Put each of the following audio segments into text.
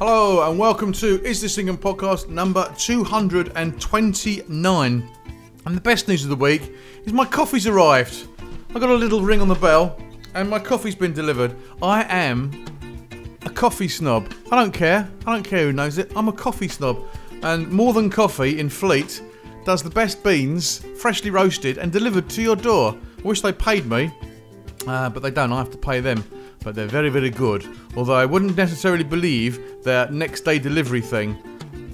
Hello and welcome to Is This Thing On Podcast number 229. And the best news of the week is my coffee's arrived. I got a little ring on the bell and my coffee's been delivered. I am a coffee snob. I don't care. I don't care who knows it. I'm a coffee snob. And More Than Coffee in Fleet does the best beans, freshly roasted and delivered to your door. I wish they paid me, uh, but they don't. I have to pay them. But they're very, very good. Although I wouldn't necessarily believe their next day delivery thing,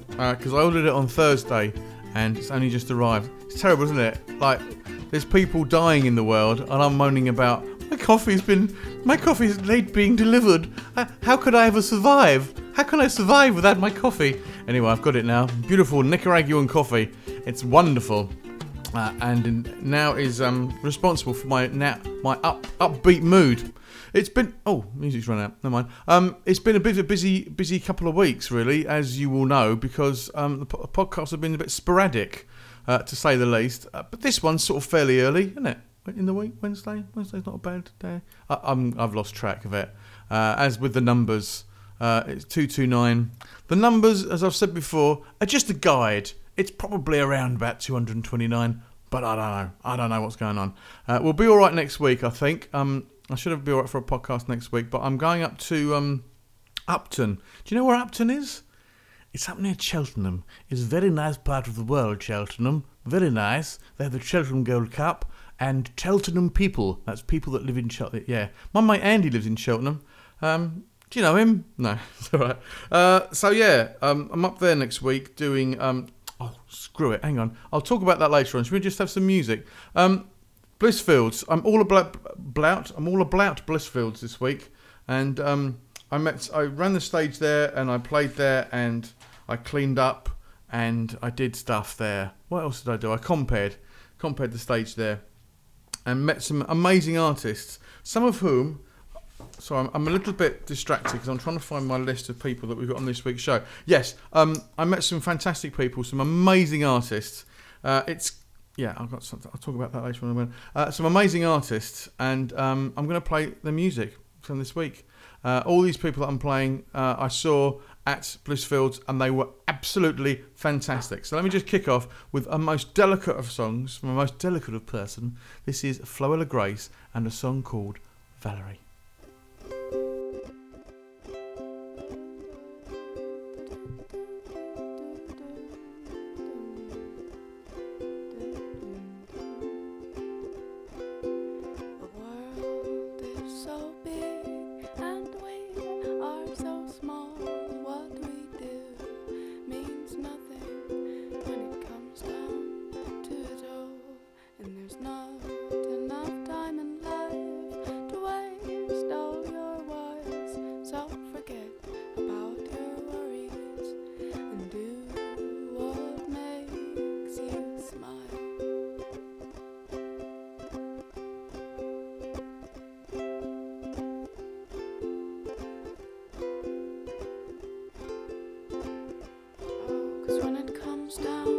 because I ordered it on Thursday and it's only just arrived. It's terrible, isn't it? Like, there's people dying in the world, and I'm moaning about my coffee's been, my coffee's late being delivered. Uh, How could I ever survive? How can I survive without my coffee? Anyway, I've got it now. Beautiful Nicaraguan coffee. It's wonderful. Uh, and now is um, responsible for my now my up upbeat mood. It's been oh music's run out. Never mind. Um, it's been a bit of a busy busy couple of weeks really, as you will know, because um, the po- podcasts have been a bit sporadic, uh, to say the least. Uh, but this one's sort of fairly early, isn't it? In the week, Wednesday. Wednesday's not a bad day. I, I'm I've lost track of it. Uh, as with the numbers, uh, it's two two nine. The numbers, as I've said before, are just a guide. It's probably around about 229, but I don't know. I don't know what's going on. Uh, we'll be all right next week, I think. Um, I should have be all right for a podcast next week, but I'm going up to um, Upton. Do you know where Upton is? It's up near Cheltenham. It's a very nice part of the world, Cheltenham. Very nice. They have the Cheltenham Gold Cup and Cheltenham people. That's people that live in Cheltenham. Yeah. My mate Andy lives in Cheltenham. Um, do you know him? No, it's all right. Uh, so yeah, um, I'm up there next week doing. Um, oh, screw it. Hang on. I'll talk about that later on. Should we just have some music? Um, Blissfields. I'm all about blout. I'm all about Blissfields this week, and um, I met. I ran the stage there, and I played there, and I cleaned up, and I did stuff there. What else did I do? I compared, compared the stage there, and met some amazing artists. Some of whom. So I'm, I'm a little bit distracted because I'm trying to find my list of people that we've got on this week's show. Yes, um, I met some fantastic people, some amazing artists. Uh, it's yeah, I've got something. I'll talk about that later on. Uh, some amazing artists, and um, I'm going to play the music from this week. Uh, all these people that I'm playing, uh, I saw at Blissfields, and they were absolutely fantastic. So let me just kick off with a most delicate of songs from a most delicate of person. This is Floella Grace and a song called Valerie. Down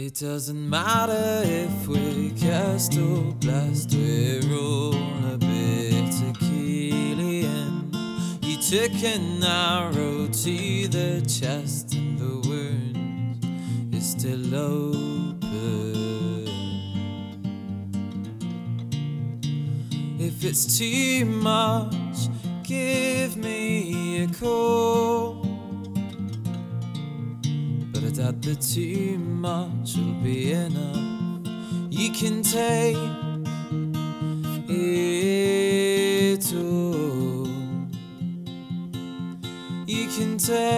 It doesn't matter if we're cursed or blessed, we're all a bit Achillean. You took an arrow to the chest, and the wound is still open. If it's too much, give me a call. I doubt too much will be enough. You can take it all. You can take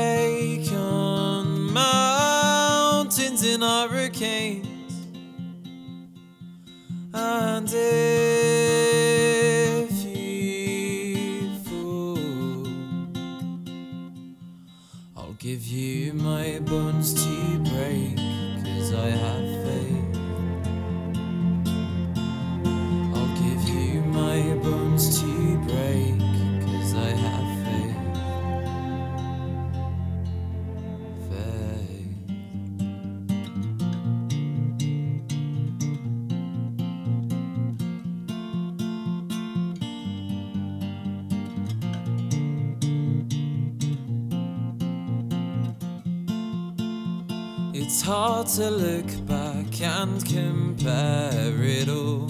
It's hard to look back and compare it all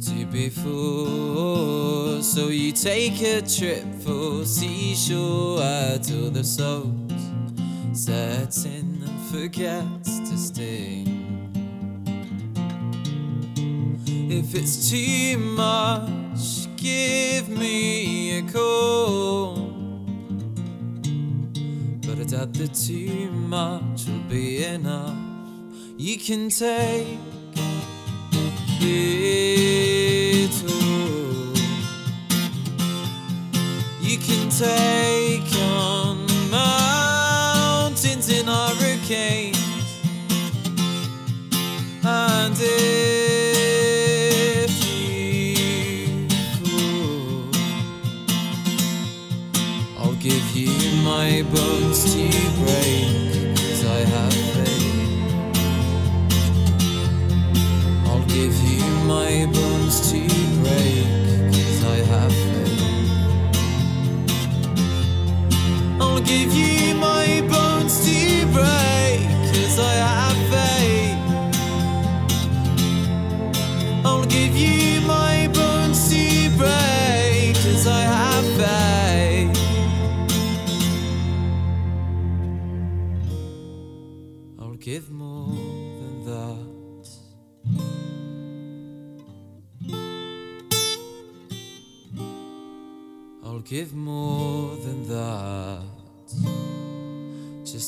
to before. So you take a trip for seashore till the salt sets in and forgets to sting. If it's too much, give me a call. But I doubt that too much will be enough. You can take it all. You can take on mountains in hurricanes. And if give you my bones to break, cause I have faith. I'll give you my bones to break, cause I have faith. I'll give more than that. I'll give more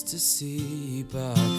to see back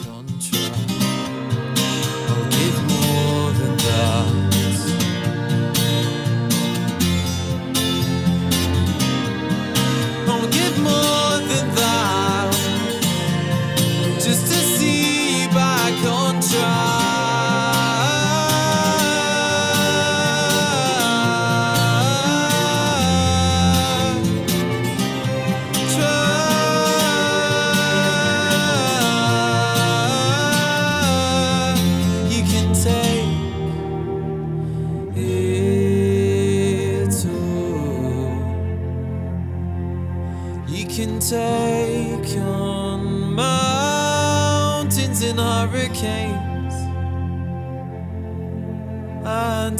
take on mountains and hurricanes. And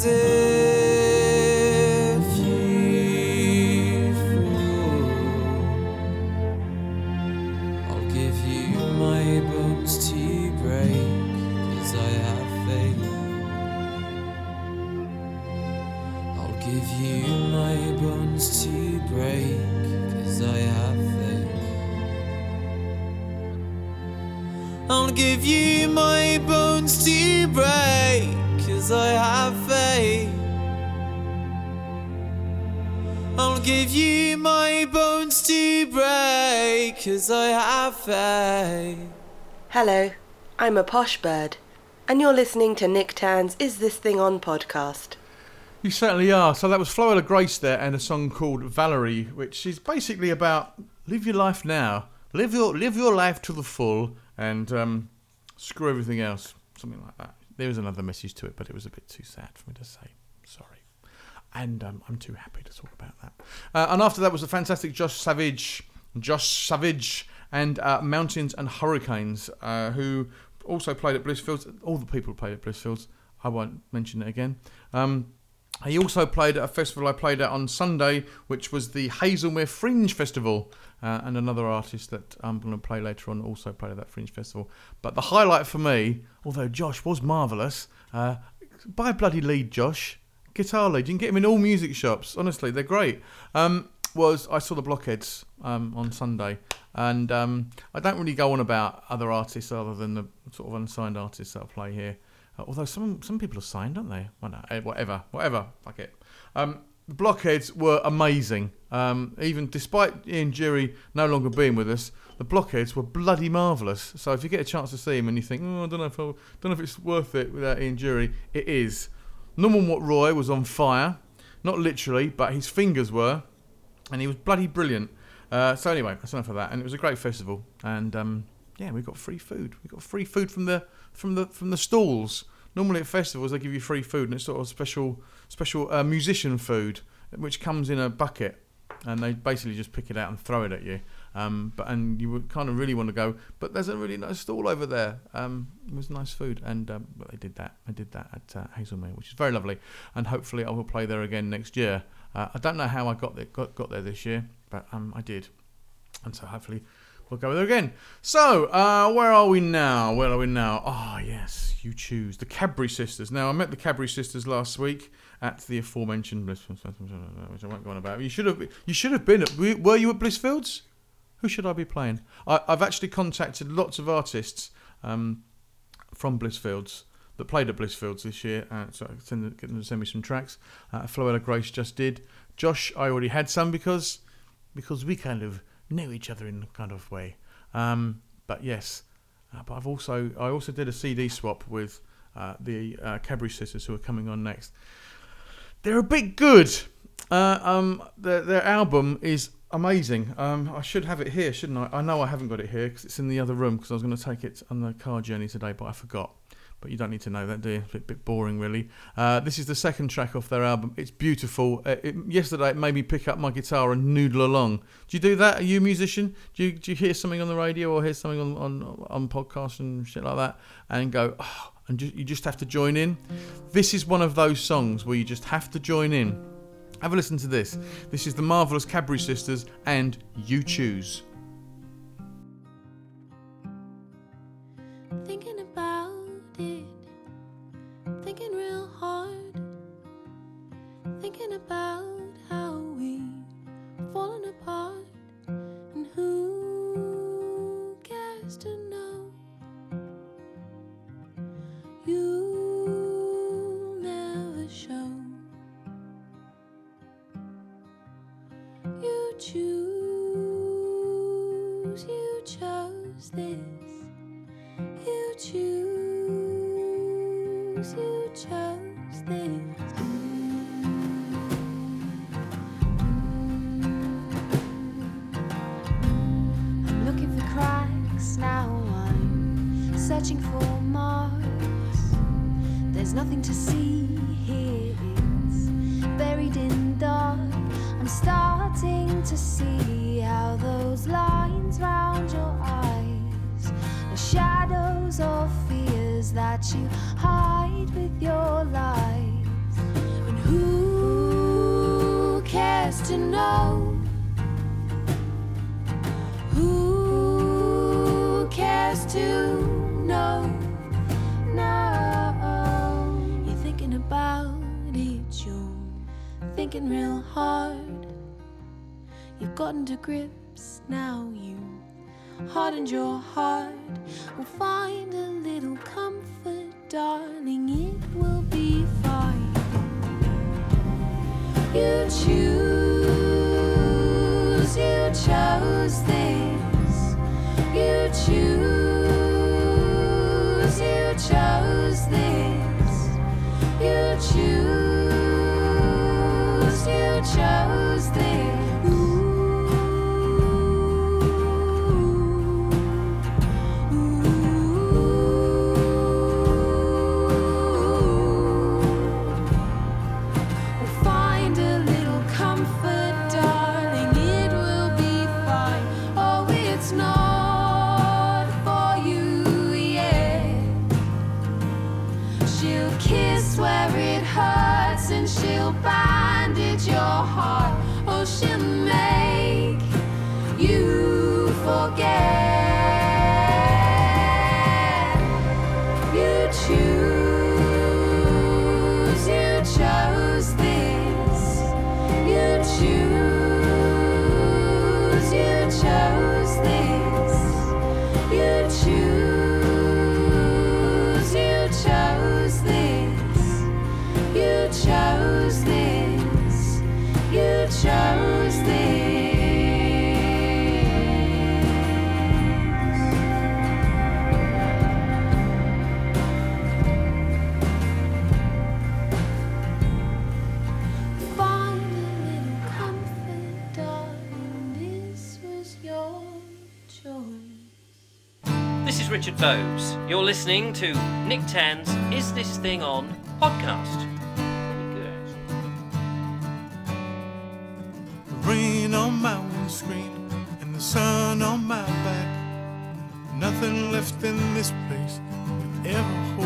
cause I have faith. Hello, I'm a posh bird, and you're listening to Nick Tan's Is This Thing On podcast. You certainly are. So that was Floella Grace there and a song called Valerie, which is basically about live your life now. Live your live your life to the full and um, screw everything else. something like that. There was another message to it, but it was a bit too sad for me to say. Sorry. And um, I'm too happy to talk about that. Uh, and after that was the fantastic Josh Savage, Josh Savage, and uh, Mountains and Hurricanes, uh, who also played at Blissfields. All the people played at Blissfields. I won't mention it again. Um, he also played at a festival I played at on Sunday, which was the Haslemere Fringe Festival. Uh, and another artist that I'm going to play later on also played at that Fringe Festival. But the highlight for me, although Josh was marvellous, uh, buy bloody lead, Josh. Guitar lead. You can get him in all music shops. Honestly, they're great. Um, was I saw the Blockheads um, on Sunday, and um, I don't really go on about other artists other than the sort of unsigned artists that I play here. Uh, although some some people are signed, aren't they? Eh, whatever, whatever. Fuck it. Um, the Blockheads were amazing. Um, even despite Ian Dury no longer being with us, the Blockheads were bloody marvellous. So if you get a chance to see him and you think, oh, I don't know if I, don't know if it's worth it without Ian Dury, it is. Norman Watt Roy was on fire, not literally, but his fingers were, and he was bloody brilliant. Uh, so anyway, that's enough of that. And it was a great festival, and um, yeah, we got free food. We got free food from the from the from the stalls. Normally at festivals they give you free food, and it's sort of special special uh, musician food, which comes in a bucket, and they basically just pick it out and throw it at you. Um, but and you would kind of really want to go, but there's a really nice stall over there. Um, it was nice food, and um, but they did that. I did that at uh, Haslemere, which is very lovely, and hopefully I will play there again next year. Uh, I don't know how I got there, got, got there this year, but um, I did, and so hopefully we'll go there again. So uh, where are we now? Where are we now? Oh yes, you choose the Cadbury sisters. Now I met the Cadbury sisters last week at the aforementioned Blissfields, which I won't go on about. You should have you should have been. At, were you at Blissfields? Who should I be playing? I, I've actually contacted lots of artists um, from Blissfields that played at Blissfields this year. Uh, so send, get them to send me some tracks. Uh, Floella Grace just did. Josh, I already had some because because we kind of know each other in kind of way. Um, but yes, uh, but I've also I also did a CD swap with uh, the uh, sisters who are coming on next. They're a bit good. Uh, um, their, their album is amazing. Um, I should have it here, shouldn't I? I know I haven't got it here because it's in the other room because I was going to take it on the car journey today, but I forgot. But you don't need to know that, do you? It's a bit, boring, really. Uh, this is the second track off their album. It's beautiful. Uh, it, yesterday, it made me pick up my guitar and noodle along. Do you do that? Are you a musician? Do you, do you hear something on the radio or hear something on, on, on podcasts and shit like that and go, oh, and ju- you just have to join in? This is one of those songs where you just have to join in. Have a listen to this. This is the marvelous Cadbury Sisters and You Choose. There's nothing to see here. It's buried in dark. I'm starting to see how those lines round your eyes are shadows of fears that you hide with your lies. And who cares to know? Who cares to thinking real hard. You've gotten to grips now, you hardened your heart. We'll find a little comfort, darling, it will be fine. You choose, you chose this. You choose, you chose this. You choose, Richard Bowes. You're listening to Nick Tan's Is This Thing On podcast. Good, Rain on my windscreen and the sun on my back. Nothing left in this place ever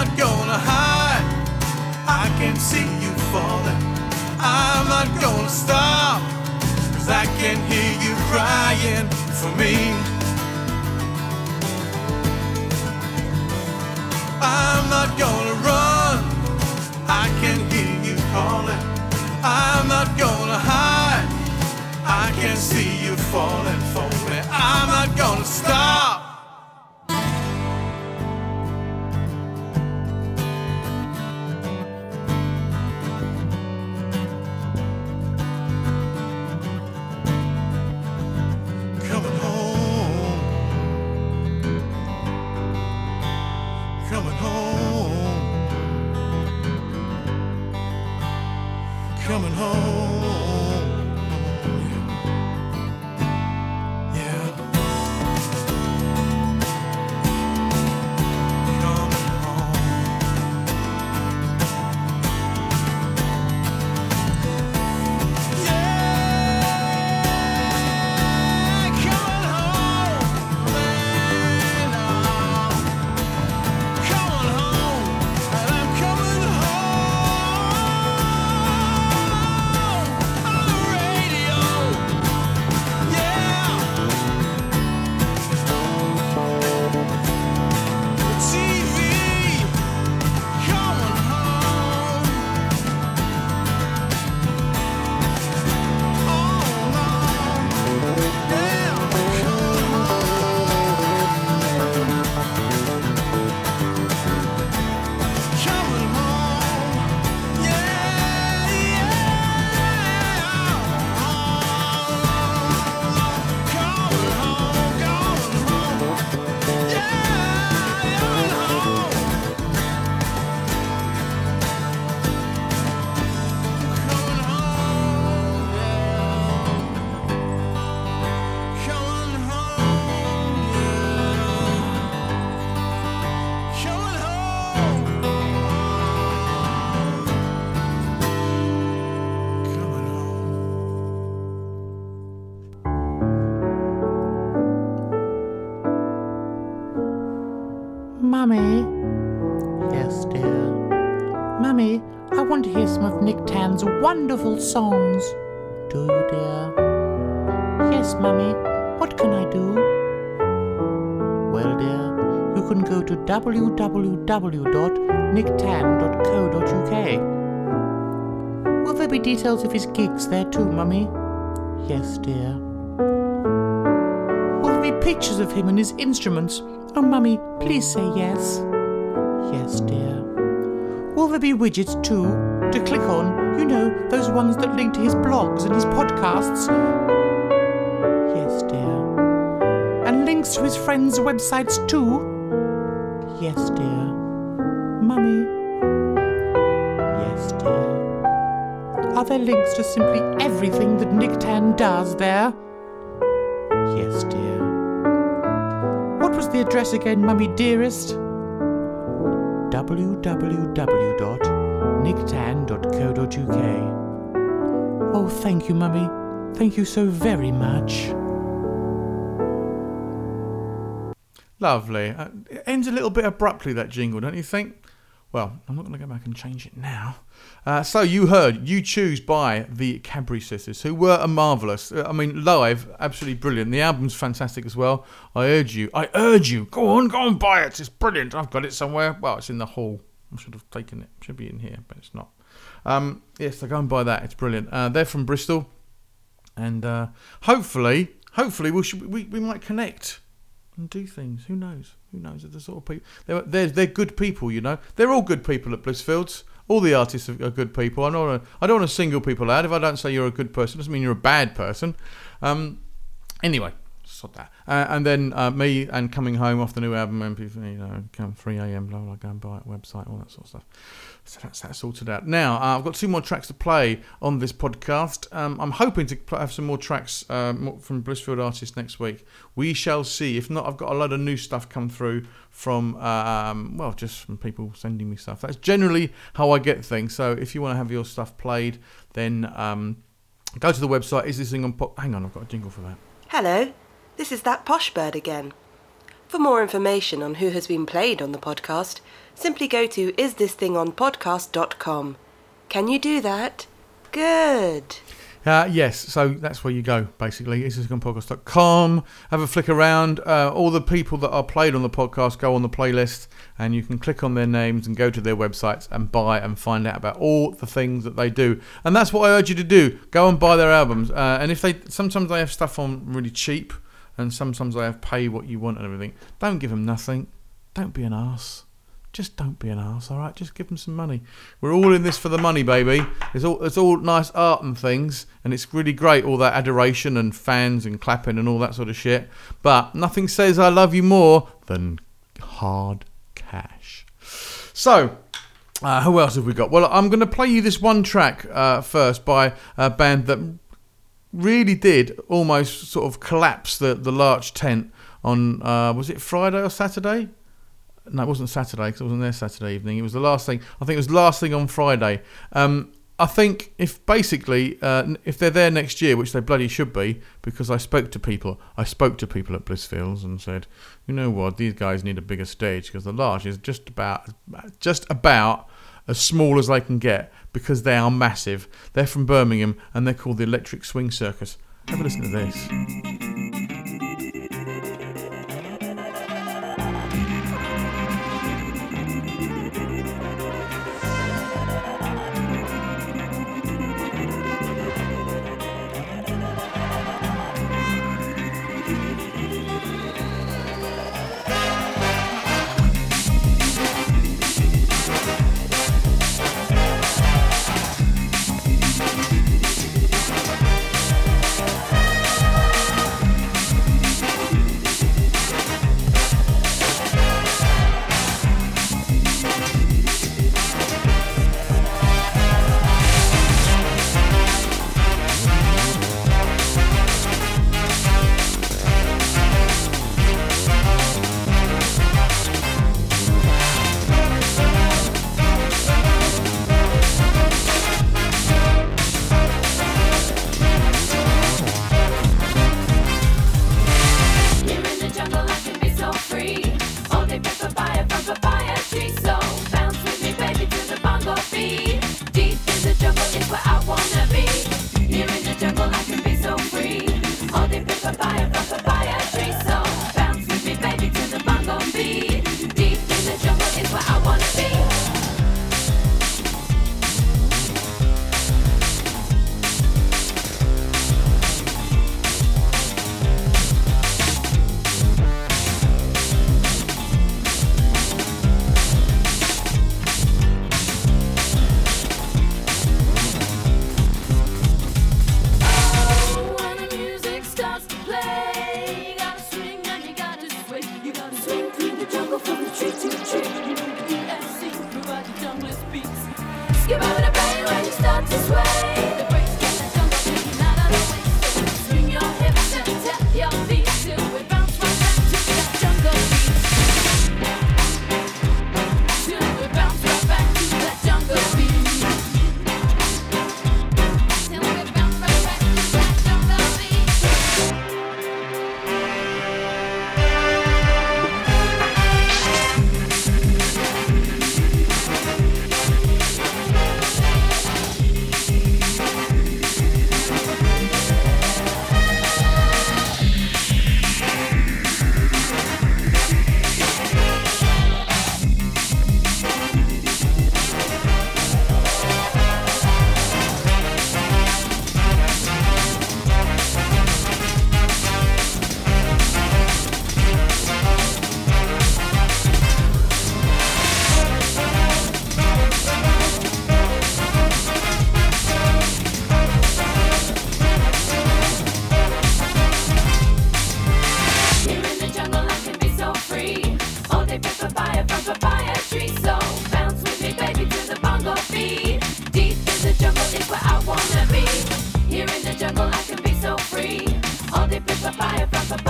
not gonna hide. I can see you falling. I'm not gonna stop. Cause I can hear you crying for me. I'm not gonna run. I can hear you calling. I'm not gonna hide. I can see you falling. Mummy? Yes, dear. Mummy, I want to hear some of Nick Tan's wonderful songs. Do you, dear? Yes, Mummy. What can I do? Well, dear, you can go to www.nicktan.co.uk. Will there be details of his gigs there too, Mummy? Yes, dear. Will there be pictures of him and his instruments? Oh, Mummy, please say yes. Yes, dear. Will there be widgets too to click on? You know, those ones that link to his blogs and his podcasts? Yes, dear. And links to his friends' websites too? Yes, dear. Mummy? Yes, dear. Are there links to simply everything that Nick Tan does there? Address again, Mummy dearest? www.nicktan.co.uk. Oh, thank you, Mummy. Thank you so very much. Lovely. Uh, it ends a little bit abruptly, that jingle, don't you think? Well, I'm not going to go back and change it now. Uh, so you heard "You Choose" by the Cadbury Sisters, who were a marvelous. uh, I mean, live, absolutely brilliant. The album's fantastic as well. I urge you, I urge you, go on, go and buy it. It's brilliant. I've got it somewhere. Well, it's in the hall. I should have taken it. Should be in here, but it's not. Um, yes, so go and buy that. It's brilliant. Uh, they're from Bristol, and uh, hopefully, hopefully we should we, we might connect and do things. Who knows? Who knows? They're the sort of people. They're, they're they're good people. You know, they're all good people at Blissfields. All the artists are, good people. I don't want to. I don't want to single people out. If I don't say you're a good person, doesn't mean you're a bad person. Um, anyway, sod that. Uh, and then uh, me and coming home off the new album, MP3, you know, come 3 a.m. Blah blah. Go and buy it, website, all that sort of stuff. So that's that sorted out. Now uh, I've got two more tracks to play on this podcast. Um, I'm hoping to pl- have some more tracks uh, from Blissfield artists next week. We shall see. If not, I've got a lot of new stuff come through from um, well, just from people sending me stuff. That's generally how I get things. So if you want to have your stuff played, then um, go to the website. Is this thing on? Po- Hang on, I've got a jingle for that. Hello, this is that posh bird again. For more information on who has been played on the podcast, simply go to isthisthingonpodcast.com. Can you do that? Good. Uh, yes, so that's where you go, basically. Podcast.com. Have a flick around. Uh, all the people that are played on the podcast go on the playlist, and you can click on their names and go to their websites and buy and find out about all the things that they do. And that's what I urge you to do. Go and buy their albums. Uh, and if they sometimes they have stuff on really cheap, and sometimes they have pay what you want and everything. Don't give them nothing. Don't be an ass. Just don't be an ass, all right? Just give them some money. We're all in this for the money, baby. It's all it's all nice art and things, and it's really great, all that adoration and fans and clapping and all that sort of shit. But nothing says I love you more than hard cash. So, uh, who else have we got? Well, I'm going to play you this one track uh, first by a band that really did almost sort of collapse the, the large tent on, uh, was it Friday or Saturday? No, it wasn't Saturday because I wasn't there Saturday evening. It was the last thing. I think it was the last thing on Friday. Um, I think if basically uh, if they're there next year, which they bloody should be, because I spoke to people. I spoke to people at Blissfields and said, you know what, these guys need a bigger stage because the large is just about just about as small as they can get because they are massive. They're from Birmingham and they're called the Electric Swing Circus. Have a listen to this. the fire, from the fire.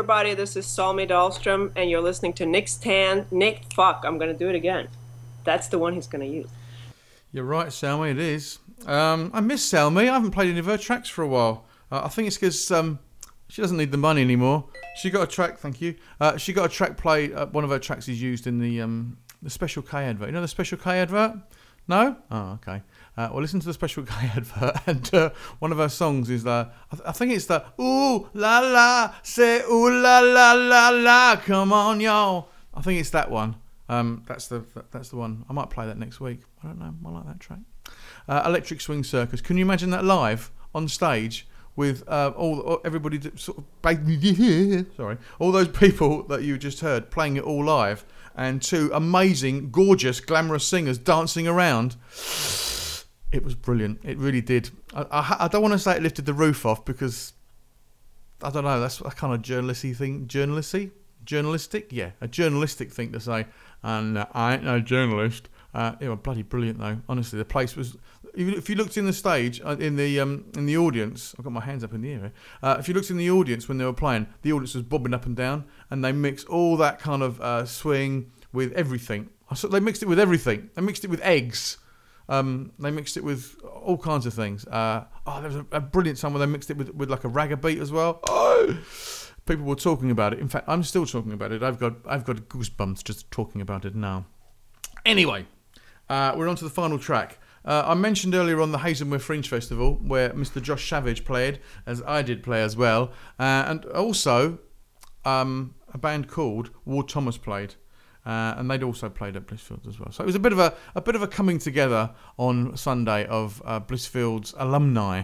Everybody. This is Salme Dahlstrom, and you're listening to Nick's Tan. Nick, fuck, I'm gonna do it again. That's the one he's gonna use. You're right, Salme. It is. Um, I miss Salme. I haven't played any of her tracks for a while. Uh, I think it's because um, she doesn't need the money anymore. She got a track. Thank you. Uh, she got a track played. Uh, one of her tracks is used in the um, the Special K advert. You know the Special K advert? No? Oh, okay. Uh, well, listen to the Special Guy advert, and uh, one of her songs is the. I, th- I think it's the ooh la la say ooh la la la la. Come on, y'all. I think it's that one. Um, that's the that's the one. I might play that next week. I don't know. I like that track. Uh, Electric Swing Circus. Can you imagine that live on stage with uh, all all- everybody sort of sorry, all those people that you just heard playing it all live, and two amazing, gorgeous, glamorous singers dancing around. It was brilliant. It really did. I, I, I don't want to say it lifted the roof off because I don't know. That's a kind of journalisty thing. Journalisty, journalistic, yeah, a journalistic thing to say. And uh, I ain't no journalist. Uh, it was bloody brilliant though. Honestly, the place was. If you looked in the stage, uh, in the um, in the audience, I've got my hands up in the air. Uh, if you looked in the audience when they were playing, the audience was bobbing up and down, and they mixed all that kind of uh, swing with everything. Saw they mixed it with everything. They mixed it with eggs. Um, they mixed it with all kinds of things. Uh, oh, there was a, a brilliant song where they mixed it with, with like a ragga beat as well. Oh, people were talking about it. In fact, I'm still talking about it. I've got I've got goosebumps just talking about it now. Anyway, uh, we're on to the final track. Uh, I mentioned earlier on the Haslemere Fringe Festival where Mr. Josh Savage played, as I did play as well, uh, and also um, a band called Ward Thomas played. Uh, and they'd also played at Blissfields as well. So it was a bit of a, a bit of a coming together on Sunday of uh, Blissfields alumni.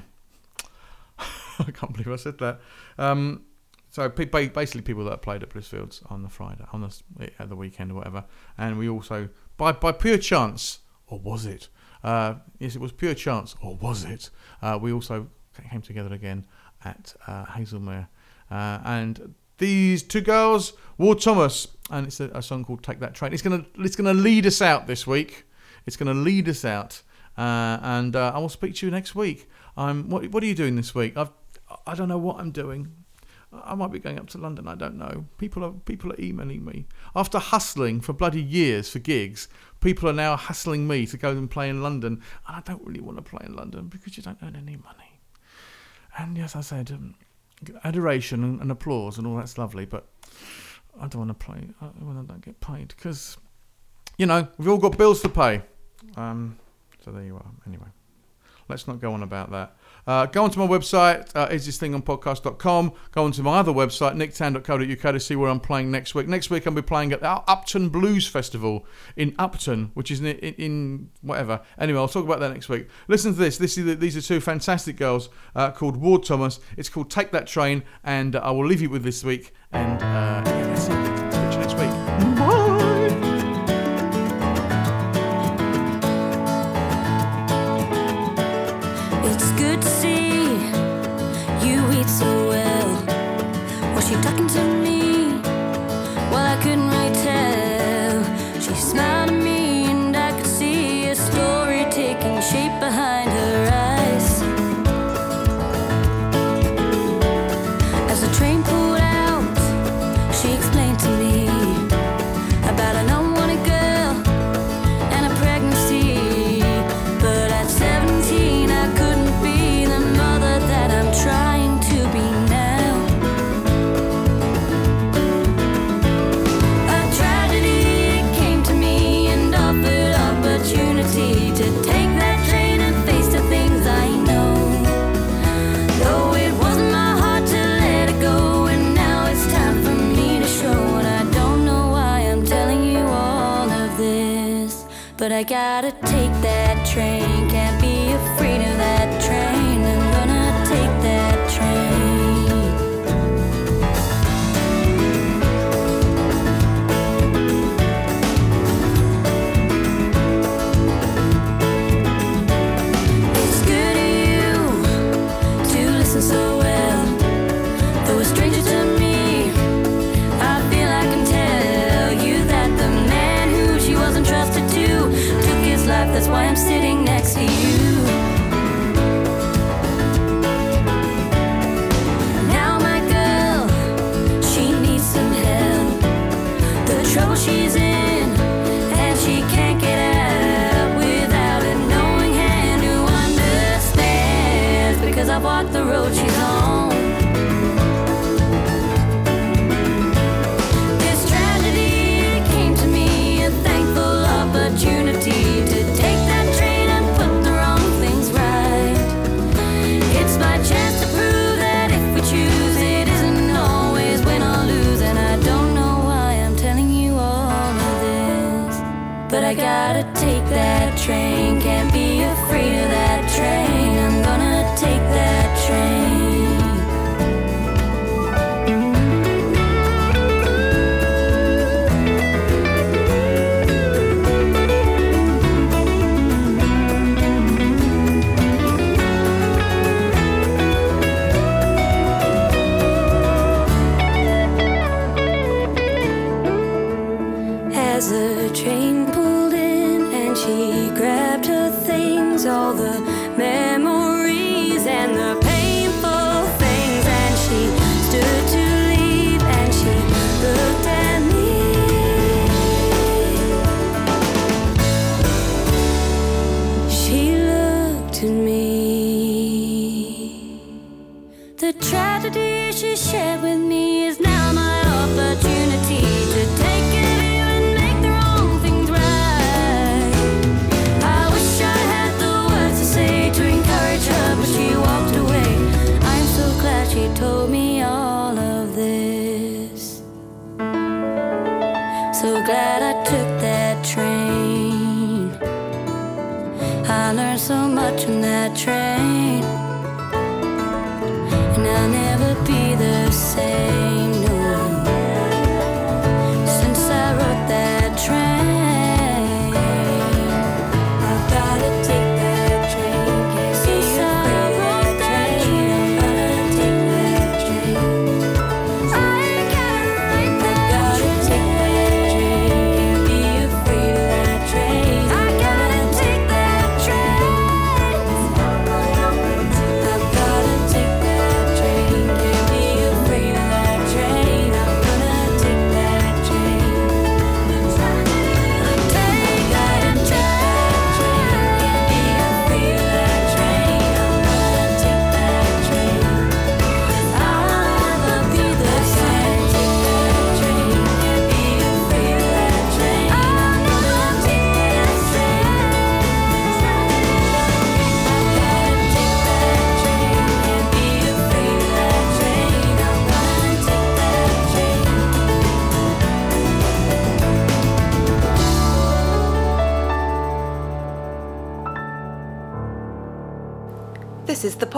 I can't believe I said that. Um, so basically, people that played at Blissfields on the Friday, on the at the weekend or whatever, and we also by by pure chance, or was it? Uh, yes, it was pure chance, or was it? Uh, we also came together again at uh, Haslemere, uh, and these two girls, Ward Thomas, and it's a, a song called "Take That Train." It's gonna it's gonna lead us out this week. It's gonna lead us out, uh, and uh, I will speak to you next week. Um, what what are you doing this week? I've I don't know what I'm doing. I might be going up to London. I don't know. People are people are emailing me after hustling for bloody years for gigs. People are now hustling me to go and play in London, and I don't really want to play in London because you don't earn any money. And yes, I said um, adoration and, applause and all that's lovely, but I don't want to play when I don't get paid because you know we've all got bills to pay. Um, so there you are. Anyway, let's not go on about that. Uh, go onto my website, uh, is this thing on. Go onto my other website, nicktown.co.uk to see where I'm playing next week. Next week, I'll be playing at the Upton Blues Festival in Upton, which is in, in, in whatever. Anyway, I'll talk about that next week. Listen to this. this is the, these are two fantastic girls uh, called Ward Thomas. It's called Take That Train, and uh, I will leave you with this week. And uh, yeah, that's it. To you next week. Bye. But I gotta take Sitting